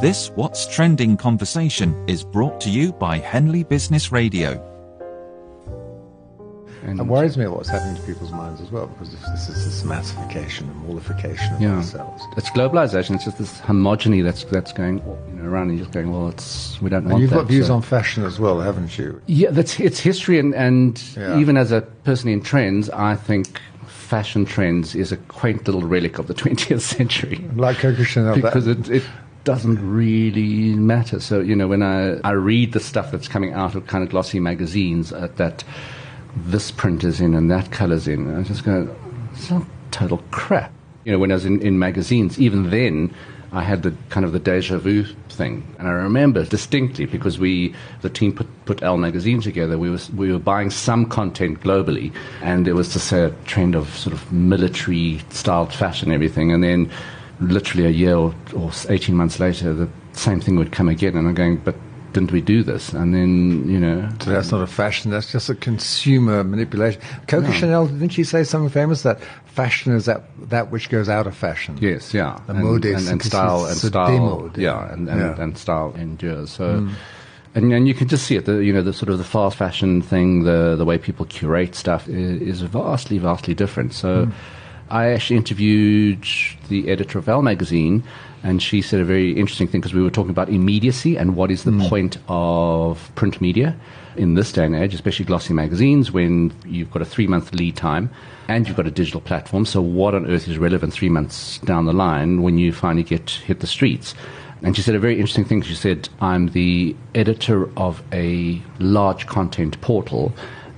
This What's Trending conversation is brought to you by Henley Business Radio. And It worries me what's happening to people's minds as well, because this is this massification and multiplication of Yeah. ourselves. it's globalization. It's just this homogeny that's that's going you know, around, and you're just going, well, it's we don't And want you've that. got views so- on fashion as well, haven't you? Yeah, that's it's history, and, and Yeah. even as a person in trends, I think fashion trends is a quaint little relic of the 20th century Like Coco Chanel. that- because it, it doesn't really matter. So you know, when I I read the stuff that's coming out of kind of glossy magazines uh, that this print is in and that color's in, I just go, it's not total crap. You know, when I was in, in magazines, even then. I had the kind of the deja vu thing, and I remember distinctly because we, the team put, put Elle magazine together. We was we were buying some content globally, and there was just a trend of sort of military styled fashion, everything, and then literally a year or, or 18 months later, the same thing would come again. And I'm going, but didn't we do this? And then, you know. So that's not a fashion, that's just a consumer manipulation. Coco Chanel, didn't she say something famous that fashion is that, that which goes out of fashion? Yes, yeah. The and, mode and, is and style and style. Yeah, and, and, Yeah. Mm. and style endures. So. And, and you can just see it, the, you know, the sort of the fast fashion thing, the, the way people curate stuff is, is vastly, vastly different. So Mm. I actually interviewed the editor of Elle magazine, and she said a very interesting thing because we were talking about immediacy and what is the Mm. point of print media in this day and age, especially glossy magazines, when you've got a three month lead time and you've got a digital platform. So, what on earth is relevant three months down the line when you finally get hit the streets? And she said a very interesting thing. She said, I'm the editor of a large content portal,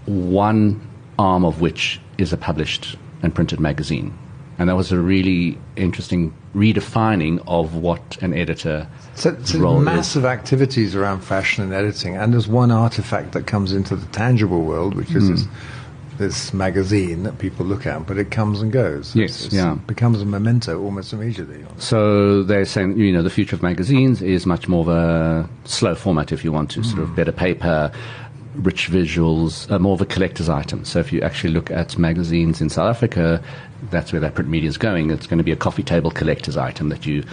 one arm of which is a published and printed magazine. And that was a really interesting redefining of what an editor So, so role is. massive activities around fashion and editing, and there's one artifact that comes into the tangible world, which is Hmm. this, this magazine that people look at, but it comes and goes. Yes, yeah. It becomes a memento almost immediately. So they're saying, you know, the future of magazines is much more of a slow format, if you want to, sort of better paper, rich visuals, uh, more of a collector's item. So if you actually look at magazines in South Africa, that's where that print media is going. It's going to be a coffee table collector's item that you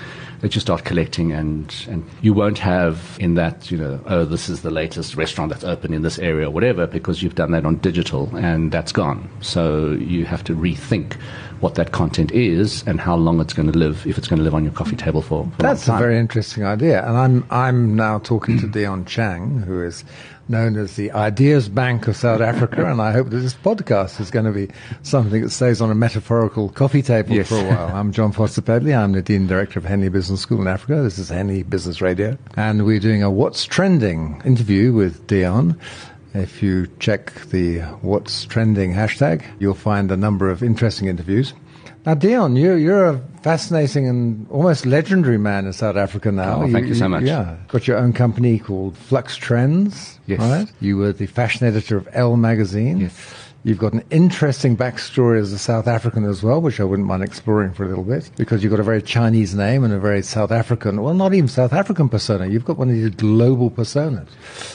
that you start collecting, and and you won't have in that, you know, oh, this is the latest restaurant that's open in this area or whatever, because you've done that on digital and that's gone. So you have to rethink what that content is and how long it's going to live if it's going to live on your coffee table for, for That's a a long time. very interesting idea, and I'm I'm now talking to Dion Chang, who is known as the Ideas Bank of South Africa, and I hope that this podcast is going to be something that stays on a metaphorical coffee table Yes. for a while. I'm Jon Foster-Pedley. I'm the Dean Director of Henley Business School in Africa. This is Henley Business Radio, and we're doing a What's Trending interview with Dion. If you check the What's Trending hashtag, you'll find a number of interesting interviews. Now, Dion, you're, you're a fascinating and almost legendary man in South Africa now. Oh, thank you so much. Yeah. Got your own company called Flux Trends. Yes. Right? You were the fashion editor of Elle magazine. Yes. You've got an interesting backstory as a South African as well, which I wouldn't mind exploring for a little bit, because you've got a very Chinese name and a very South African, well, not even South African persona. You've got one of these global personas.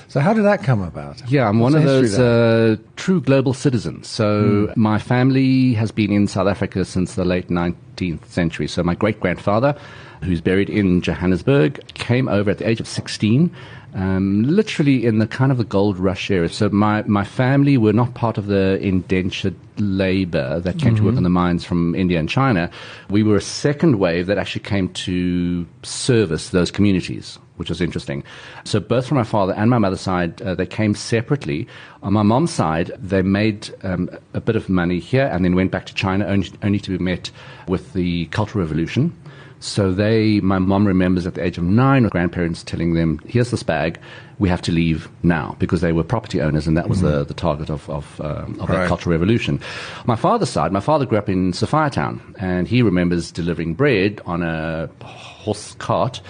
So how did that come about? Yeah, I'm What's one of those uh, true global citizens. So my family has been in South Africa since the late 19th century. So my great grandfather, who's buried in Johannesburg, came over at the age of 16. Um, literally in the kind of the gold rush era. So my, my family were not part of the indentured labor that came to work on the mines from India and China. We were a second wave that actually came to service those communities which was interesting. So both from my father and my mother's side, uh, they came separately. On my mom's side, they made um, a bit of money here and then went back to China, only, only to be met with the Cultural Revolution. So they, my mom remembers at the age of nine, grandparents telling them, "Here's this bag, we have to leave now," because they were property owners, and that was the, the target of of, um, of Right. that Cultural Revolution. My father's side, my father grew up in Sophiatown, and he remembers delivering bread on a horse cart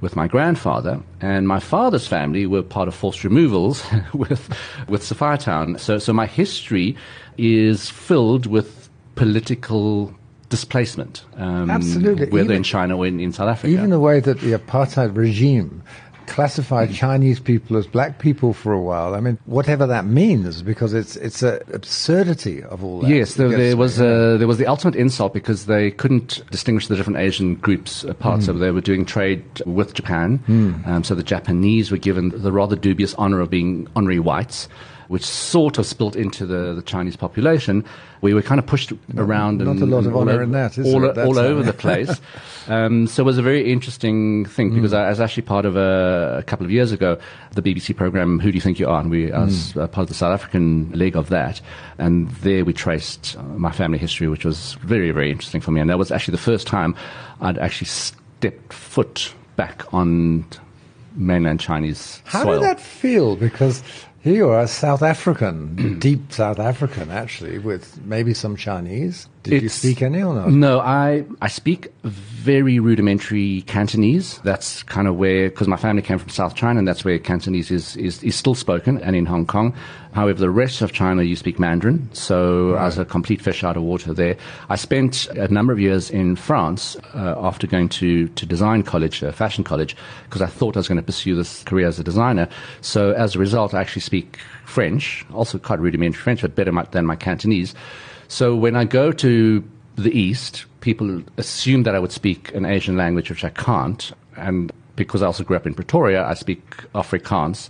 with my grandfather, and my father's family were part of forced removals with with Sophiatown. So, so my history is filled with political displacement. Um, Absolutely. whether Even- in China or in, in South Africa. Even the way that the apartheid regime classified Chinese people as black people for a while. I mean, whatever that means, because it's it's an absurdity of all that. Yes, there, there was uh, there was the ultimate insult because they couldn't distinguish the different Asian groups apart. Mm. So they were doing trade with Japan. Mm. Um, so the Japanese were given the rather dubious honor of being honorary whites which sort of spilt into the, the Chinese population. We were kind of pushed around not and, a lot of honour in that, all, all over the place. um, so it was a very interesting thing mm. because I was actually part of a, a, couple of years ago the BBC program Who Do You Think You Are, and we mm. was part of the South African leg of that, and there we traced uh, my family history, which was very very interesting for me, and that was actually the first time I'd actually stepped foot back on mainland Chinese How soil. did that feel? Because here you are, South African, deep South African, actually, with maybe some Chinese. Did you speak any or not? No, I, I speak very rudimentary Cantonese. That's kind of where, because my family came from South China, and that's where Cantonese is, is, is still spoken, and in Hong Kong. However, the rest of China, you speak Mandarin. So right. I was a complete fish out of water there. I spent a number of years in France uh, after going to, to design college, uh, fashion college, because I thought I was going to pursue this career as a designer. So as a result, I actually speak French, also quite rudimentary French, but better than my Cantonese. So when I go to the East, people assume that I would speak an Asian language, which I can't. And because I also grew up in Pretoria, I speak Afrikaans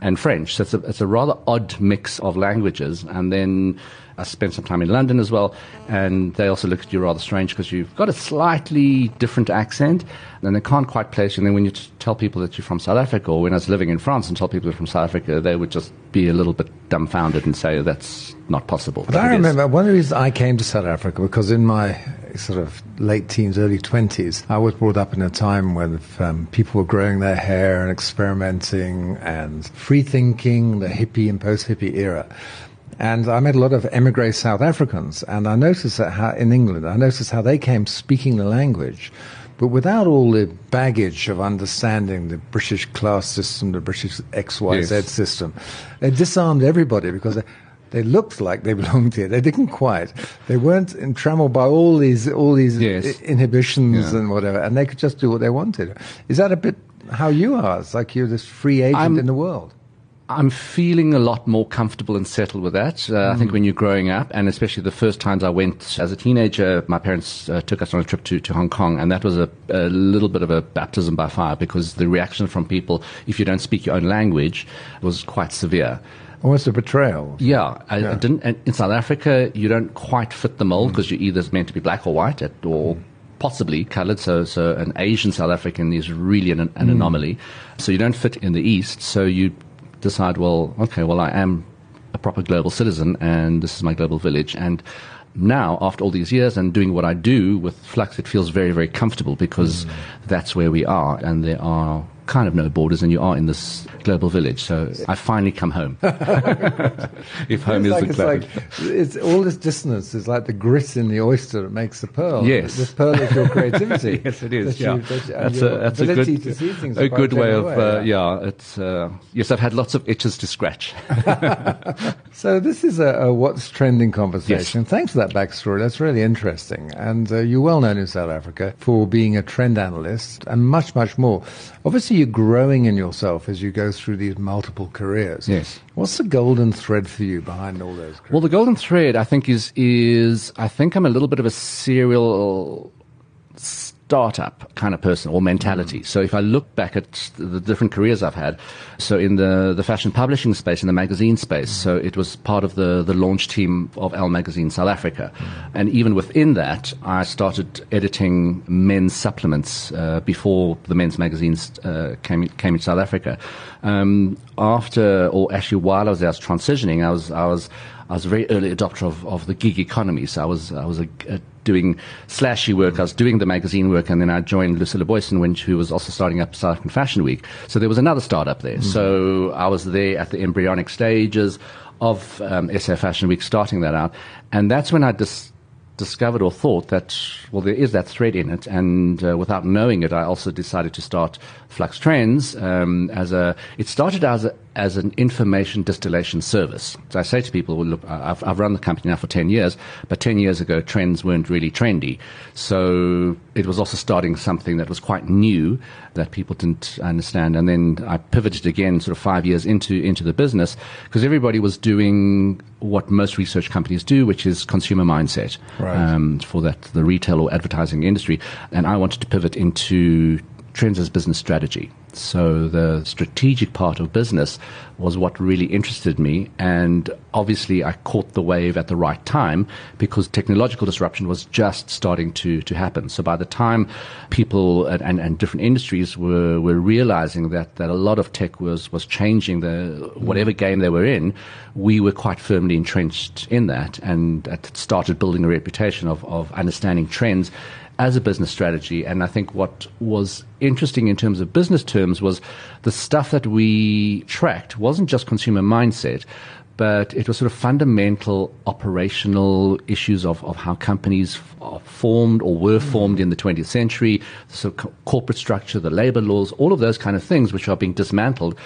and French. So it's a, it's a rather odd mix of languages. And then I spent some time in London as well, and they also look at you rather strange because you've got a slightly different accent, and they can't quite place you. And then when you t- tell people that you're from South Africa, or when I was living in France and tell people you're from South Africa, they would just be a little bit dumbfounded and say that's not possible. But, but I remember one of the reasons I came to South Africa because in my sort of late teens, early 20s, I was brought up in a time when um, people were growing their hair and experimenting and free thinking, the hippie and post hippie era. And I met a lot of emigre South Africans, and I noticed that how, in England, I noticed how they came speaking the language, but without all the baggage of understanding the British class system, the British XYZ yes. system. They disarmed everybody because they, they looked like they belonged here. They didn't quite. They weren't entrammeled by all these all these yes. inhibitions yeah. and whatever, and they could just do what they wanted. Is that a bit how you are? It's like you're this free agent I'm, in the world. I'm feeling a lot more comfortable and settled with that. Uh, mm. I think mm. when you're growing up, and especially the first times I went as a teenager, my parents uh, took us on a trip to, to Hong Kong, and that was a, a, little bit of a baptism by fire because the reaction from people, if you don't speak your own language, was quite severe. Almost a betrayal. Yeah, I, yeah. I didn't. in South Africa, you don't quite fit the mold because mm. you're either meant to be black or white, or mm. possibly coloured. So, so an Asian South African is really an, an mm. anomaly. So you don't fit in the East. So you decide, well, okay, well, I am a proper global citizen and this is my global village. And now, after all these years and doing what I do with Flux, it feels very, very comfortable because mm. that's where we are. And there are kind of no borders and you are in this global village. So I finally come home. if home it's is like, the like it's all this dissonance is like the grit in the oyster that makes the pearl. Yes, this pearl is your creativity. yes, it is. yeah, you, that, that's a that's a good a good way of uh, yeah. It's uh, yes, I've had lots of itches to scratch. so this is a, a, what's trending conversation. Yes. Thanks for that backstory. That's really interesting. And uh, you're well known in South Africa for being a trend analyst and much much more. Obviously, you're growing in yourself as you go through these multiple careers. Yes. What's the golden thread for you behind all those? Careers? Well, the golden thread, I think, is is I think I'm a little bit of a serial startup kind of person or mentality. Mm. So if I look back at the different careers I've had, so in the, the fashion publishing space, in the magazine space, mm. so it was part of the, the launch team of Elle Magazine South Africa. Mm. And even within that, I started editing men's supplements uh, before the men's magazines uh, came, came in South Africa. Um, after, or actually while I was, I was transitioning, I was, I was I was a very early adopter of, of the gig economy. So I was I was a, a doing slashy work. I was doing the magazine work, and then I joined Lucilla Booyzen, when who was also starting up South African Fashion Week. So there was another startup there. Mm-hmm. So I was there at the embryonic stages of um, SA Fashion Week, starting that out, and that's when I just discovered or thought that, well, there is that thread in it. And uh, without knowing it, I also decided to start Flux Trends um, as a, it started as a, as an information distillation service. So I say to people, well, look, I've, I've run the company now for 10 years, but 10 years ago, trends weren't really trendy. So it was also starting something that was quite new that people didn't understand. And then I pivoted again sort of five years into, into the business because everybody was doing what most research companies do, which is consumer mindset Right. um, for that, the retail or advertising industry. And I wanted to pivot into trends as business strategy. So the strategic part of business was what really interested me. And obviously I caught the wave at the right time because technological disruption was just starting to, to happen. So by the time people and, and, and different industries were, were realizing that, that a lot of tech was, was changing the, whatever game they were in, we were quite firmly entrenched in that and started building a reputation of, of understanding trends as a business strategy. And I think what was interesting in terms of business terms was the stuff that we tracked wasn't just consumer mindset, but it was sort of fundamental operational issues of, of how companies are formed or were mm. formed in the 20th century, the sort of co- corporate structure, the labor laws, all of those kind of things which are being dismantled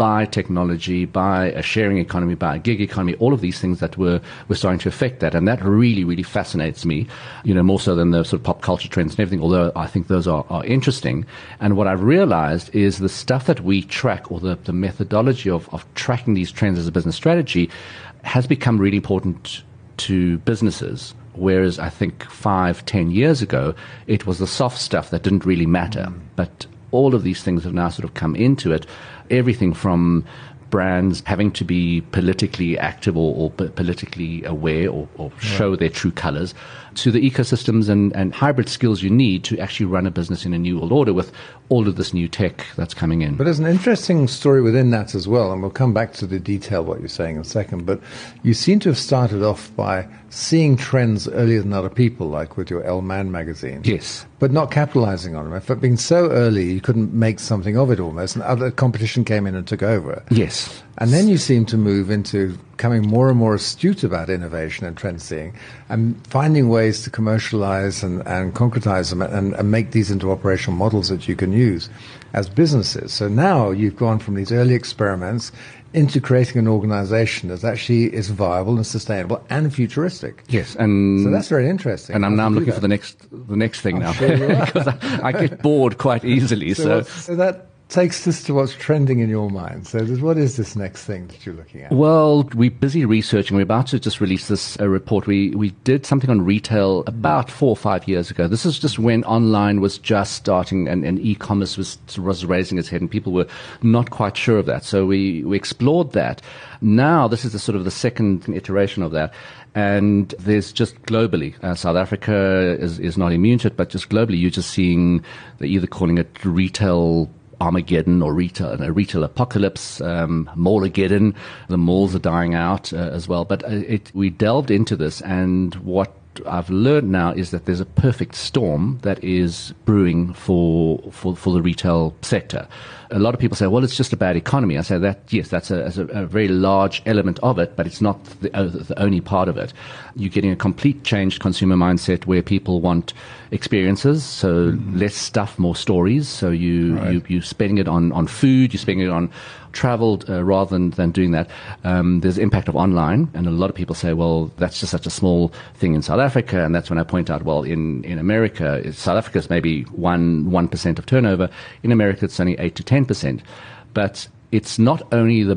by technology, by a sharing economy, by a gig economy, all of these things that were, were starting to affect that. And that really, really fascinates me, you know, more so than the sort of pop culture trends and everything, although I think those are, are interesting. And what I've realized is the stuff that we track or the, the methodology of, of tracking these trends as a business strategy has become really important to businesses. Whereas I think five, ten years ago, it was the soft stuff that didn't really matter. Mm. But all of these things have now sort of come into it. Everything from brands having to be politically active or, or politically aware or, or show their true colors to the ecosystems and, and hybrid skills you need to actually run a business in a new world order with all of this new tech that's coming in. But there's an interesting story within that as well, and we'll come back to the detail of what you're saying in a second. But you seem to have started off by seeing trends earlier than other people, like with your Elle Man magazine. yes. But not capitalizing on them. If it being so early, you couldn't make something of it almost, and other competition came in and took over. Yes. And then you seem to move into becoming more and more astute about innovation and trend seeing and finding ways to commercialize and, and concretize them and, and make these into operational models that you can use as businesses. So now you've gone from these early experiments into creating an organization that actually is viable and sustainable and futuristic. Yes. And So that's very interesting. and I'm now do looking that. for the next the next thing now sure because I, I get bored quite easily. So, So, so that takes us to what's trending in your mind. So what is this next thing that you're looking at? well, we're busy researching. We're about to just release this uh, report. We we did something on retail about four or five years ago. This is just when online was just starting and, and e-commerce was was raising its head, and people were not quite sure of that. So we we explored that. Now this is the sort of the second iteration of that. And there's just globally, uh, South Africa is, is not immune to it, but just globally, you're just seeing, they're either calling it retail Armageddon or retail, a retail apocalypse, um, Mallageddon. The malls are dying out uh, as well. But uh, it, we delved into this, and what I've learned now is that there's a perfect storm that is brewing for for, for the retail sector. A lot of people say, "Well, it's just a bad economy." I say that yes, that's a, that's a, a very large element of it, but it's not the, uh, the only part of it. You're getting a complete changed consumer mindset where people want experiences, so less stuff, more stories. So you, you you're spending it on on food, you're spending it on travel uh, rather than, than doing that. Um, there's impact of online, and a lot of people say, well, that's just such a small thing in South Africa, and that's when I point out, well, in, in America, South Africa is maybe one one percent of turnover. In America, it's only eight to ten percent. But it's not only the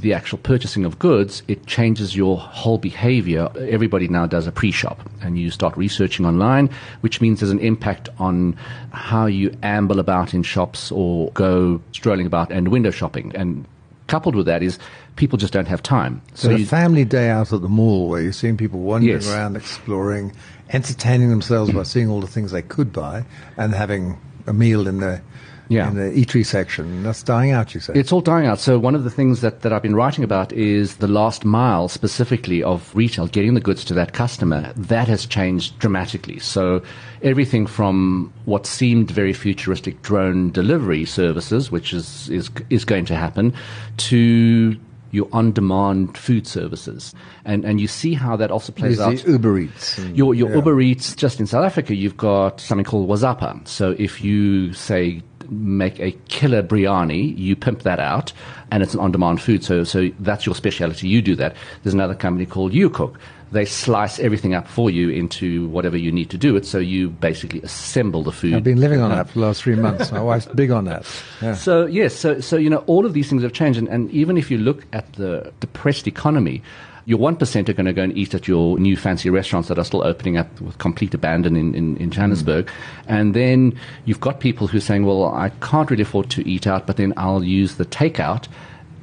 the actual purchasing of goods, it changes your whole behavior. Everybody now does a pre-shop and you start researching online, which means there's an impact on how you amble about in shops or go strolling about and window shopping. And coupled with that is people just don't have time. So, a you- family day out at the mall where you're seeing people wandering Yes. around, exploring, entertaining themselves by seeing all the things they could buy and having a meal in the Yeah. in the E3 section. That's dying out, you say. It's all dying out. So one of the things that, that I've been writing about is the last mile specifically of retail, getting the goods to that customer. That has changed dramatically. So everything from what seemed very futuristic drone delivery services, which is, is, is going to happen, to your on-demand food services. And, and you see how that also plays out. Uber Eats. Your, your yeah. Uber Eats, just in South Africa, you've got something called WhatsApp. So if you say make a killer biryani, you pimp that out, and it's an on-demand food. So, so that's your specialty. You do that. There's another company called UCOOK. They slice everything up for you into whatever you need to do it. So you basically assemble the food. I've been living on uh, that for the last three months. My wife's big on that. Yeah. So yes, so so you know all of these things have changed, and, and even if you look at the depressed economy, your one percent are going to go and eat at your new fancy restaurants that are still opening up with complete abandon in, in, in Johannesburg, mm. and then you've got people who are saying, well, I can't really afford to eat out, but then I'll use the takeout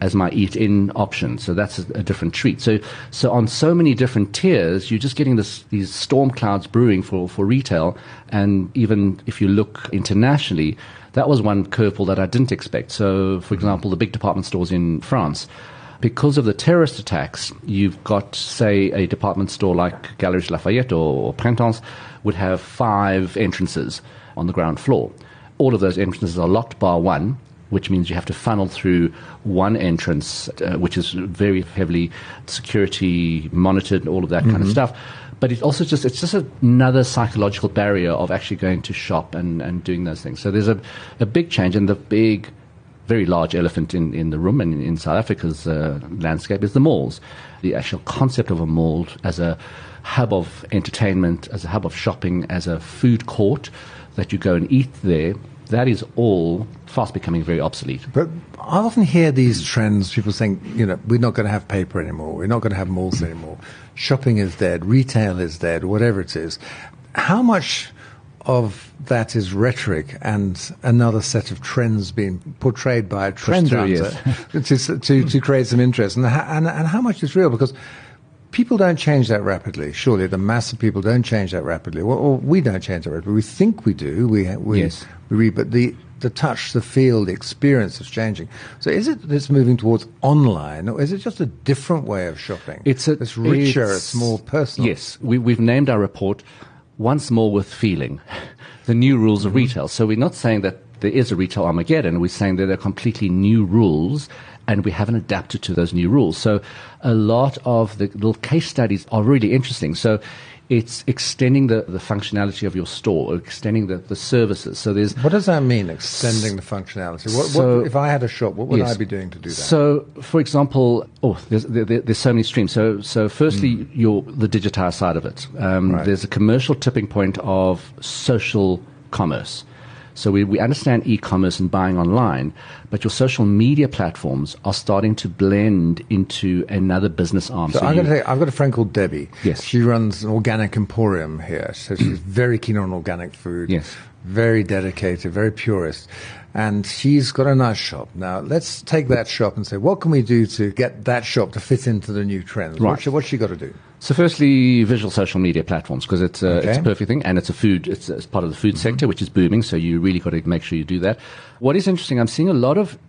as my eat-in option. So that's a, a, different treat. So, so on so many different tiers, you're just getting this, these storm clouds brewing for, for retail. And even if you look internationally, that was one curveball that I didn't expect. So, for example, the big department stores in France, because of the terrorist attacks, you've got, say, a department store like Galeries Lafayette or, or Printemps would have five entrances on the ground floor. All of those entrances are locked bar one, which means you have to funnel through one entrance, uh, which is very heavily security monitored, and all of that mm-hmm. kind of mm-hmm. stuff. But it also just it's just another psychological barrier of actually going to shop and, and doing those things. So there's a, a big change, and the big, very large elephant in, in the room and in, South Africa's uh, landscape is the malls. The actual concept of a mall as a hub of entertainment, as a hub of shopping, as a food court that you go and eat there that is all fast becoming very obsolete. But I often hear these trends, people saying, you know, we're not going to have paper anymore, we're not going to have malls anymore, shopping is dead, retail is dead, whatever it is. How much of that is rhetoric and another set of trends being portrayed by a trend hunter to, to, to create some interest? And, and, and how much is real? Because people don't change that rapidly. Surely the mass of people don't change that rapidly. Well, we don't change that rapidly. We think we do. We, we, yes. we read, but the, the touch, the feel, the experience is changing. So is it that it's moving towards online, or is it just a different way of shopping? It's, a, it's richer, it's, it's more personal. Yes, we, we've named our report once more with feeling, the new rules of mm-hmm. retail. So we're not saying that there is a retail Armageddon. We're saying that there are completely new rules and we haven't adapted to those new rules. So a lot of the little case studies are really interesting. So it's extending the, the functionality of your store, or extending the, the services. So there's what does that mean? Extending the functionality. What, so, what, if I had a shop, what would yes. I be doing to do that? So, for example, oh, there's, there, there's so many streams. So, so firstly, mm. your the digitized side of it. Um, right. There's a commercial tipping point of social commerce. So we, we understand e-commerce and buying online, but your social media platforms are starting to blend into another business arm. So, so I'm going to say, I've got a friend called Debbie. Yes. She runs an organic emporium here. So she's mm. very keen on organic food. Yes. Very dedicated, very purist and she's got a nice shop. Now, let's take that shop and say, what can we do to get that shop to fit into the new trends? Right. What's, what's she got to do? So, firstly, visual social media platforms because it's, uh, okay. it's a perfect thing, and it's a food. It's, it's part of the food mm-hmm. sector, which is booming. So you really got to make sure you do that. What is interesting, I'm seeing a lot of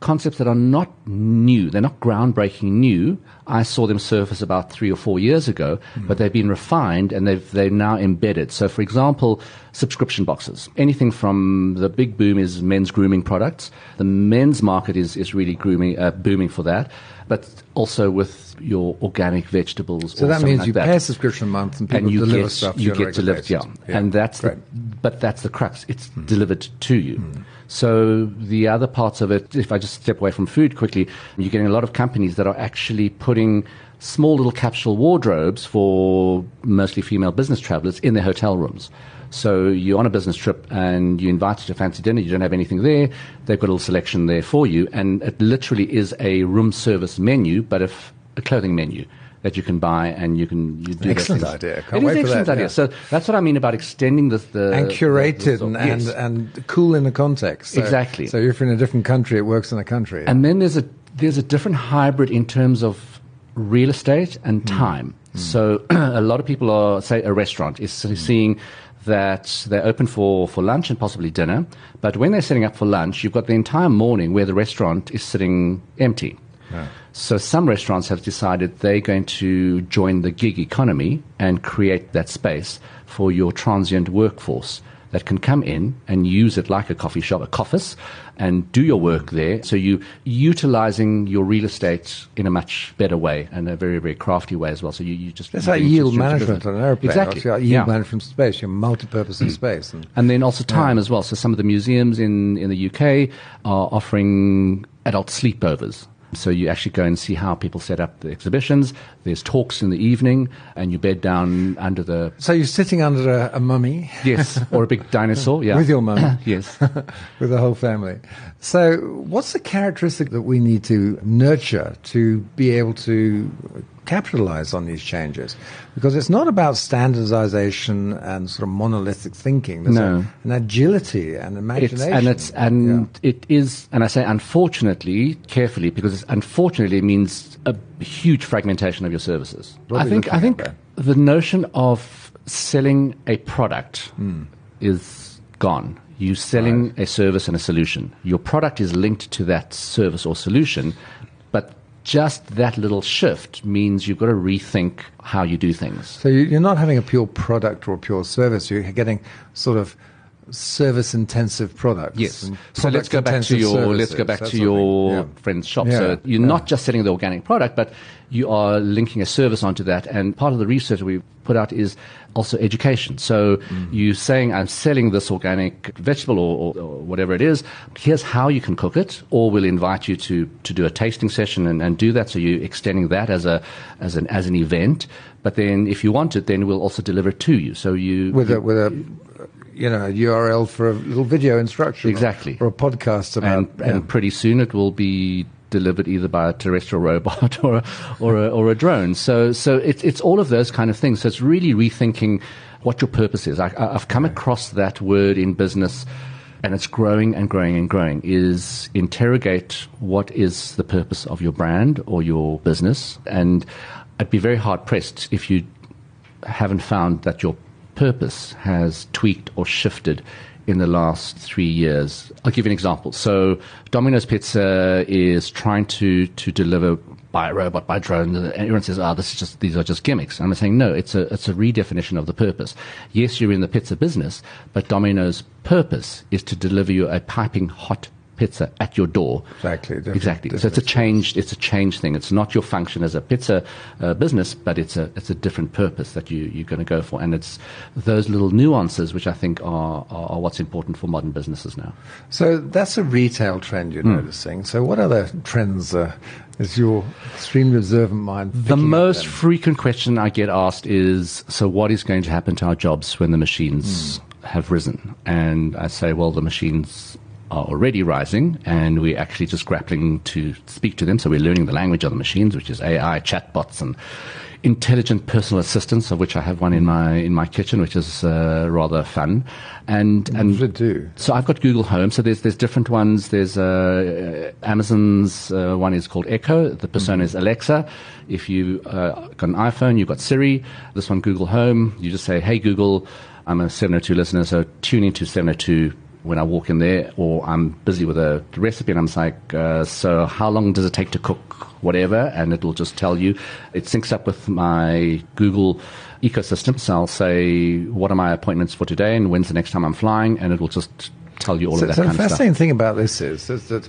concepts that are not new. They're not groundbreaking new. I saw them surface about three or four years ago, mm. but they've been refined and they've, they're now embedded. So, for example, subscription boxes. Anything from the big boom is men's grooming products. The men's market is, is really grooming, uh, booming for that, but also with your organic vegetables. So that means like you that. pay a subscription month and people and you deliver get, stuff. You get delivered, yeah. yeah. And that's the, but that's the crux. It's mm. delivered to you. Mm. So the other parts of it, if I just step away from food quickly, you're getting a lot of companies that are actually putting small little capsule wardrobes for mostly female business travelers in their hotel rooms. So you're on a business trip and you invite to a fancy dinner, you don't have anything there, they've got a little selection there for you, and it literally is a room service menu, but if a clothing menu that you can buy and you can you do excellent idea. Can't it wait is excellent that, idea. Yeah. So that's what I mean about extending the, the and curated the, the and, yes. and, and cool in the context. So, exactly. So if you're in a different country, it works in a country. And then there's a there's a different hybrid in terms of real estate and mm. time. Mm. So a lot of people are say a restaurant is mm. seeing that they're open for, for lunch and possibly dinner. But when they're setting up for lunch, you've got the entire morning where the restaurant is sitting empty. Yeah. So some restaurants have decided they're going to join the gig economy and create that space for your transient workforce that can come in and use it like a coffee shop, a office, and do your work there. So you're utilizing your real estate in a much better way and a very, very crafty way as well. So you, you just it's like yield management on an airplane. Exactly. Like yield Yeah. management space, your multi-purpose in mm. space. And And then also time as well. So some of the museums in, in the UK are offering adult sleepovers. So you actually go and see how people set up the exhibitions. There's talks in the evening, and you bed down under the so you're sitting under a, a mummy yes, or a big dinosaur. Yeah, with your mum. yes. with the whole family. So, what's the characteristic that we need to nurture to be able to capitalize on these changes? Because it's not about standardization and sort of monolithic thinking. There's No. a- an agility and It's, imagination. and it's and it is, and I say unfortunately carefully because it's, unfortunately means a huge fragmentation of your services. What I think I think the notion of selling a product Hmm. is gone. You selling a service and a solution. Your product is linked to that service or solution, but just that little shift means you've got to rethink how you do things. So you- you're not having a pure product or a pure service. You're getting sort of service-intensive products. Yes. So let's go back to your let's go back that to sort of thing. your Yeah. friend's shop. Yeah, So you're yeah. not just selling the organic product, but you are linking a service onto that. And part of the research we put out is also education. So Mm. you saying I'm selling this organic vegetable or, or, or whatever it is. Here's how you can cook it, or we'll invite you to to do a tasting session and, and do that. So you're extending that as a as an as an event. But then if you want it, then we'll also deliver it to you. So you with a with a you know a URL for a little video instruction, Exactly. or, a podcast about and, and pretty soon it will be delivered either by a terrestrial robot or a, or a, or a drone. So so it's it's all of those kind of things. So it's really rethinking what your purpose is. I- I've come across that word in business. And it's growing and growing and growing. Is interrogate what is the purpose of your brand or your business, and I'd be very hard pressed if you haven't found that your purpose has tweaked or shifted in the last three years. I'll give you an example. So Domino's Pizza is trying to to deliver by a robot, by drone. And everyone says, "Ah, this is just these are just gimmicks." And I'm saying, no, it's a it's a redefinition of the purpose. Yes, you're in the pizza business, but Domino's purpose is to deliver you a piping hot pizza at your door. Exactly, different- exactly. So it's a different change. It's a change thing. It's not your function as a pizza uh, business, but it's a it's a different purpose that you you're going to go for, and it's those little nuances which I think are are, are what's important for modern businesses now. So that's a retail trend you're Hmm. noticing. So what other trends uh, is your extremely observant mind? The most frequent question I get asked is, so what is going to happen to our jobs when the machines have risen? And I say, well, the machines are already rising and we're actually just grappling to speak to them. So we're learning the language of the machines, which is AI, chatbots and intelligent personal assistants, of which I have one in my, in my kitchen, which is uh, rather fun. And, What and does it do? so I've got Google Home. So there's there's different ones. There's uh, Amazon's uh, one is called Echo. The persona is Alexa. If you uh, got an iPhone, you've got Siri. This one Google Home. You just say, "Hey Google, I'm a 702 listener, so tune into 702." When I walk in there, or I'm busy with a recipe, and I'm like, uh, "So how long does it take to cook whatever?" And it will just tell you. It syncs up with my Google ecosystem. So I'll say, "What are my appointments for today?" and when's the next time I'm flying, and it will just tell you all So, of that so the kind of stuff. fascinating thing about this is, is that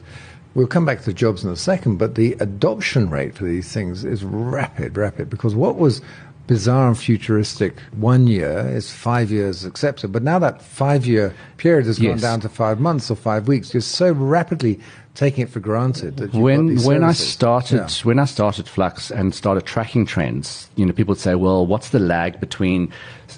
we'll come back to jobs in a second, but the adoption rate for these things is rapid, rapid, because what was bizarre and futuristic one year is five years accepted. But now that five year period has gone Yes. down to five months or five weeks, you're so rapidly taking it for granted that when when I started Yeah. when I started Flux and started tracking trends, you know, people would say, "Well, what's the lag between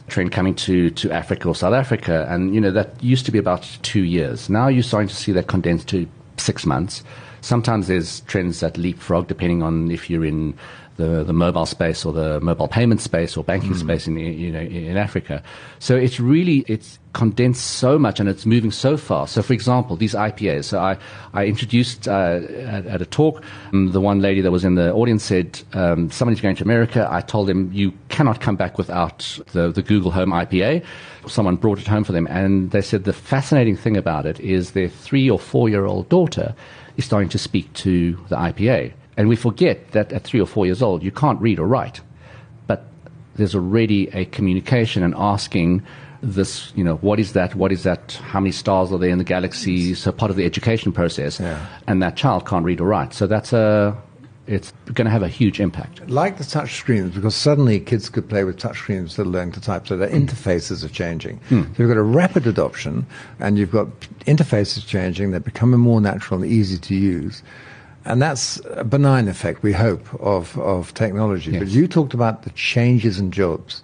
trend coming to to Africa or South Africa?" And you know, that used to be about two years. Now you're starting to see that condensed to six months. Sometimes there's trends that leapfrog depending on if you're in the, the mobile space or the mobile payment space or banking space in you know in Africa. So it's really it's condensed so much and it's moving so fast. So for example, these IPAs. So I I introduced uh, at, at a talk. Um, the one lady that was in the audience said um, somebody's going to America. I told them you cannot come back without the the Google Home IPA. Someone brought it home for them, and they said the fascinating thing about it is their three or four year old daughter is starting to speak to the IPA. And we forget that at three or four years old, you can't read or write. But there's already a communication and asking this, you know, what is that? What is that? How many stars are there in the galaxy? So part of the education process. Yeah. And that child can't read or write. So that's a, it's going to have a huge impact. Like the touch screens, because suddenly kids could play with touch screens instead of learning to type, so their hmm. interfaces are changing. Hmm. So you've got a rapid adoption, and you've got interfaces changing, they're becoming more natural and easy to use. And that's a benign effect, we hope, of, of technology. But you talked about the changes in jobs.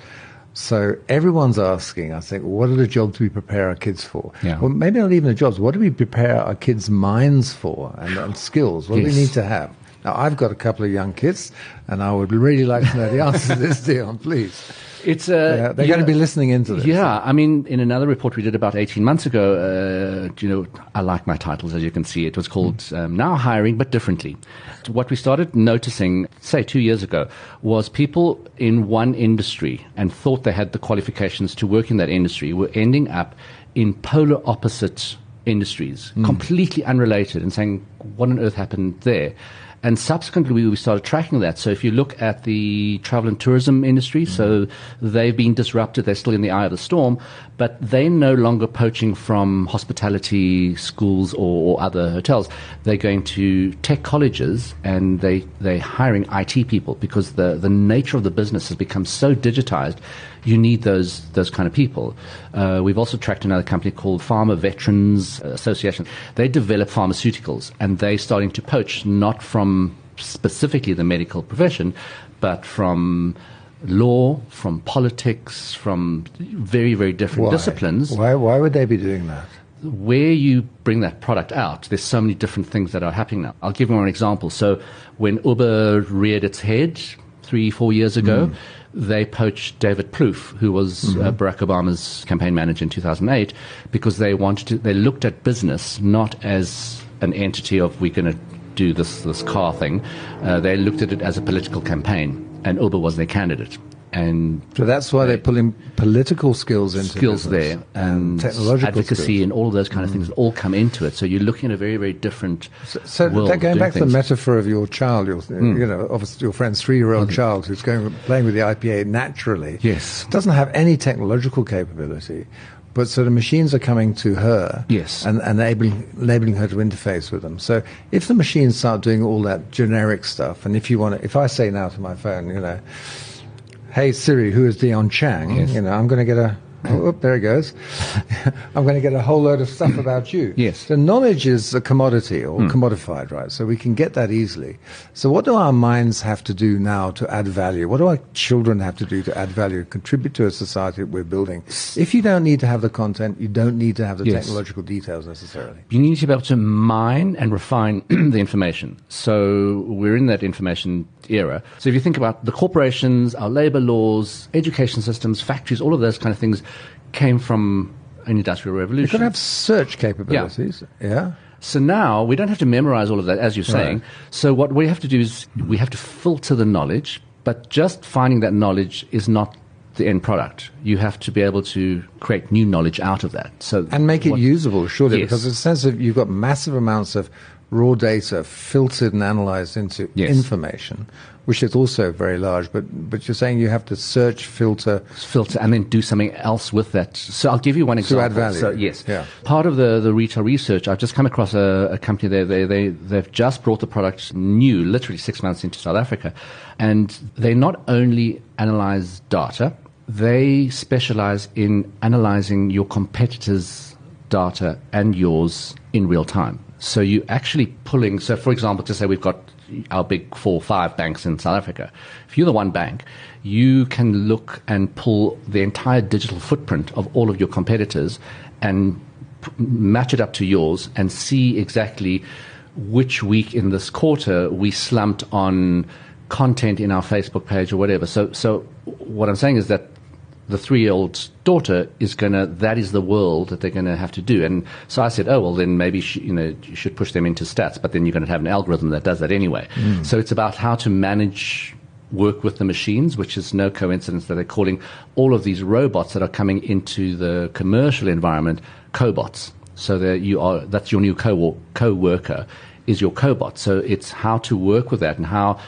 So everyone's asking, I think, what are the jobs we prepare our kids for? Yeah. Well, maybe not even the jobs. What do we prepare our kids' minds for and, and skills? What do we need to have? Now, I've got a couple of young kids, and I would really like to know the answer to this, Dion, please. It's uh, Yeah, they're going to be listening into this. Yeah, I mean, in another report we did about 18 months ago, uh, you know, I like my titles, as you can see. It was called um, Now Hiring, but Differently. What we started noticing, say, two years ago, was people in one industry and thought they had the qualifications to work in that industry were ending up in polar opposite industries, completely unrelated, and saying, what on earth happened there? And subsequently, we started tracking that. So if you look at the travel and tourism industry, so they've been disrupted. They're still in the eye of the storm, but they're no longer poaching from hospitality schools or, or other hotels. They're going to tech colleges and they, they're hiring IT people because the, the nature of the business has become so digitized. You need those, those kind of people. Uh, we've also tracked another company called Pharma Veterans Association. They develop pharmaceuticals and they're starting to poach not from specifically the medical profession, but from law, from politics, from very, very different Why? disciplines Why, why would they be doing that? where you bring that product out, there's so many different things that are happening now. I'll give you one example. So when Uber reared its head three, four years ago, they poached David Plouffe, who was uh, Barack Obama's campaign manager in 2008, because they wanted to, they looked at business not as an entity of we're going to do this, this car thing. Uh, they looked at it as a political campaign, and Uber was their candidate. And So that's why they're pulling political skills into skills there and technological advocacy skills. Mm. and all of those kind of things that all come into it. So you're looking at a very, very different So world. that, going back to the. Metaphor of your child, your, you know, of your friend's three-year-old child who's going playing with the IPA naturally, Yes. doesn't have any technological capability, but so the machines are coming to her, Yes. and, and enabling, enabling her to interface with them. So if the machines start doing all that generic stuff, and if you want, to, if I say now to my phone, you know, hey Siri, who is Dion Chang? Yes. You know, I'm going to get a. Oh, there it goes. I'm going to get a whole load of stuff about you. Yes. So knowledge is a commodity or hmm. commodified, right? So we can get that easily. So what do our minds have to do now to add value? What do our children have to do to add value, contribute to a society that we're building? If you don't need to have the content, you don't need to have the Yes. technological details necessarily. you need to be able to mine and refine the information. So we're in that information era. So if you think about the corporations, our labor laws, education systems, factories, all of those kind of things came from an industrial You've revolution. got to have search capabilities. Yeah. So now we don't have to memorize all of that, as you're saying. Right. So what we have to do is we have to filter the knowledge, but just finding that knowledge is not the end product. You have to be able to create new knowledge out of that. So And make it what- usable, surely, Yes. because a sense of you've got massive amounts of raw data filtered and analyzed into Yes. information, which is also very large. But but you're saying you have to search, filter. filter and then do something else with that. So I'll give you one example. To add value. So yes, Yeah. part of the, the retail research, I've just come across a, a company there. They, they, they've just brought the product new, literally six months into South Africa. And they not only analyze data, they specialize in analyzing your competitors' data and yours in real time. So you're actually pulling, so for example, to say we've got our big four five banks in South Africa. If you're the one bank, you can look and pull the entire digital footprint of all of your competitors and p- match it up to yours and see exactly which week in this quarter we slumped on content in our Facebook page or whatever. So, so what I'm saying is that the three-year-old's daughter is gonna. That is the world that they're gonna have to do. And so I said, oh well, then maybe sh- you know you should push them into stats. But then you're going to have an algorithm that does that anyway. Hmm. So it's about how to manage work with the machines, which is no coincidence that they're calling all of these robots that are coming into the commercial environment cobots. So that you are that's your new co co-worker is your cobot. So it's how to work with that and how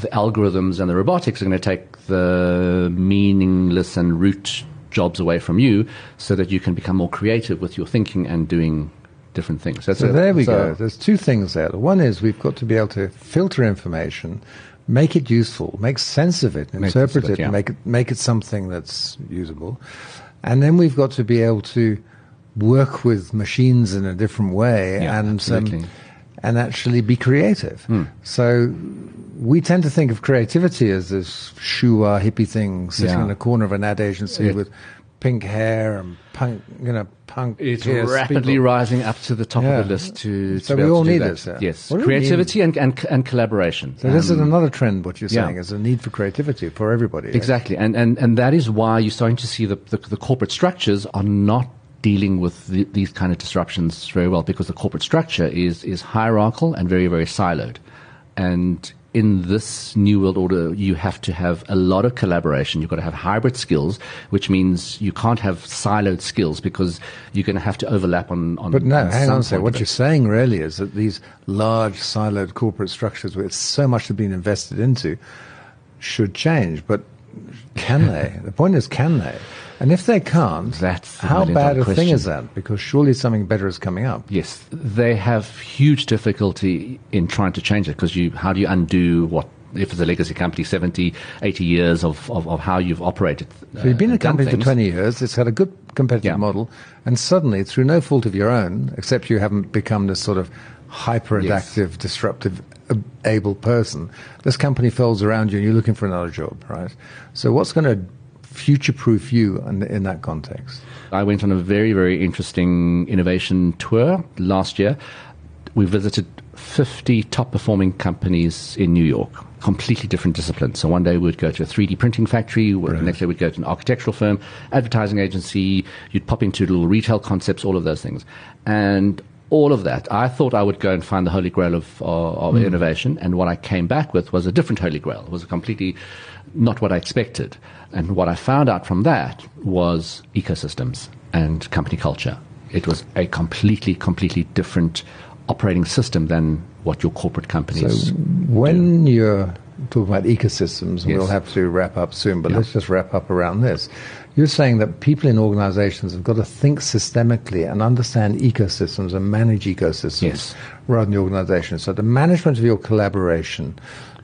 the algorithms and the robotics are going to take the meaningless and root jobs away from you so that you can become more creative with your thinking and doing different things. That's so there we go. There's two things there. One is we've got to be able to filter information, make it useful, make sense of it, interpret it, it yeah. make it make it something that's usable, and then we've got to be able to work with machines in a different way yeah, and um, and actually be creative. Hmm. So we tend to think of creativity as this shua hippie thing sitting yeah. in a corner of an ad agency with pink hair and punk, you know, punk. It's rapidly people. rising up to the top yeah. of the list. To, so we all need that. Yeah. Yes, creativity and, and and collaboration. So um, this is um, another trend. What you're saying yeah. is a need for creativity for everybody. Exactly, and and and that is why you're starting to see the, the, the corporate structures are not dealing with the, these kind of disruptions very well because the corporate structure is is hierarchical and very very siloed, and in this new world order, you have to have a lot of collaboration. You've got to have hybrid skills, which means you can't have siloed skills because you're going to have to overlap on. on but no, on hang on a second. What you're saying really is that these large siloed corporate structures, with so much have been invested into, should change. But can they? the point is, can they? And if they can't, That's how bad a question. thing is that? Because surely something better is coming up. Yes, they have huge difficulty in trying to change it because you, how do you undo what if it's a legacy company, 70, 80 years of, of, of how you've operated. So you've been uh, a company for 20 years, it's had a good competitive yeah. model, and suddenly, through no fault of your own, except you haven't become this sort of hyper-adaptive, yes. disruptive, able person, this company folds around you and you're looking for another job, right? So what's going to future proof you in, in that context? I went on a very, very interesting innovation tour last year. We visited 50 top performing companies in New York, completely different disciplines. So one day we'd go to a 3D printing factory, the next day we'd go to an architectural firm, advertising agency, you'd pop into little retail concepts, all of those things. And all of that. I thought I would go and find the holy grail of, of, of mm. innovation, and what I came back with was a different holy grail. It was a completely not what I expected. And what I found out from that was ecosystems and company culture. It was a completely, completely different operating system than what your corporate companies. So when do. you're talking about ecosystems, yes. we'll have to wrap up soon, but yeah. let's just wrap up around this. You're saying that people in organizations have got to think systemically and understand ecosystems and manage ecosystems yes. rather than the organization. So the management of your collaboration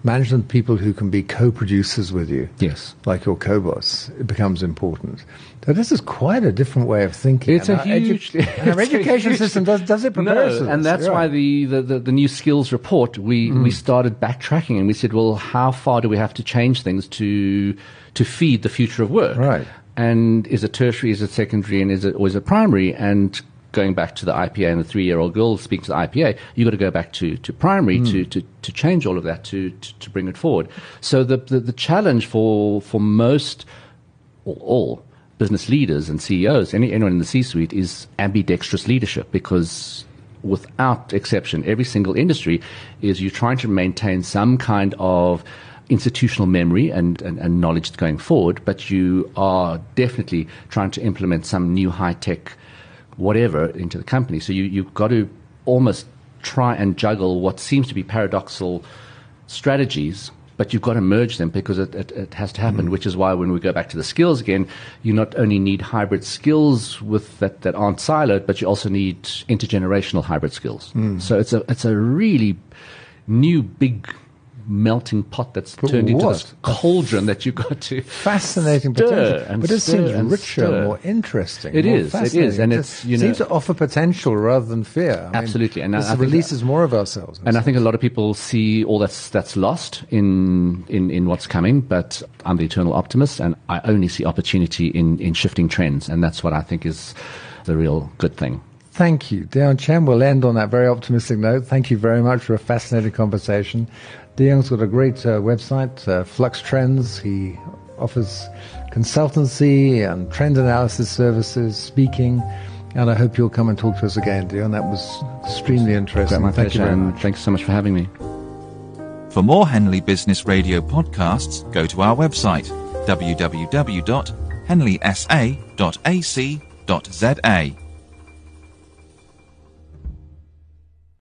management people who can be co-producers with you, yes, like your co-boss, it becomes important. So this is quite a different way of thinking. It's and a huge. Edu- our education huge, system does does it prepare no, us and that's why the, the, the, the, new skills report we mm. we started backtracking and we said, well, how far do we have to change things to to feed the future of work? Right. And is it tertiary? Is it secondary? And is it or is it primary? And going back to the IPA and the three year old girl speaking to the IPA, you've got to go back to, to primary mm. to, to, to change all of that to, to, to bring it forward. So the, the, the, challenge for, for most or all business leaders and CEOs, any, anyone in the C suite, is ambidextrous leadership because without exception, every single industry is you're trying to maintain some kind of institutional memory and, and, and knowledge going forward, but you are definitely trying to implement some new high tech whatever into the company. So you, you've got to almost try and juggle what seems to be paradoxical strategies, but you've got to merge them because it, it, it has to happen, mm. which is why when we go back to the skills again, you not only need hybrid skills with that, that aren't siloed, but you also need intergenerational hybrid skills. Mm. So it's a, it's a really new big melting pot that's but turned into this cauldron that you've got to fascinating potential. but it seems richer, stir. more interesting. It more is, it is, and it's you know seems to offer potential rather than fear. I absolutely, mean, and this I, I releases think, more of ourselves. And I think a lot of people see all that's that's lost in in in what's coming. But I'm the eternal optimist, and I only see opportunity in in shifting trends, and that's what I think is the real good thing. Thank you. Dion Chang, we'll end on that very optimistic note. Thank you very much for a fascinating conversation. Dion's got a great uh, website, uh, Flux Trends. He offers consultancy and trend analysis services, speaking. And I hope you'll come and talk to us again, Dion. That was extremely interesting. my Thank pleasure, you very much. Thanks so much for having me. For more Henley Business Radio podcasts, go to our website www.henleysa.ac.za.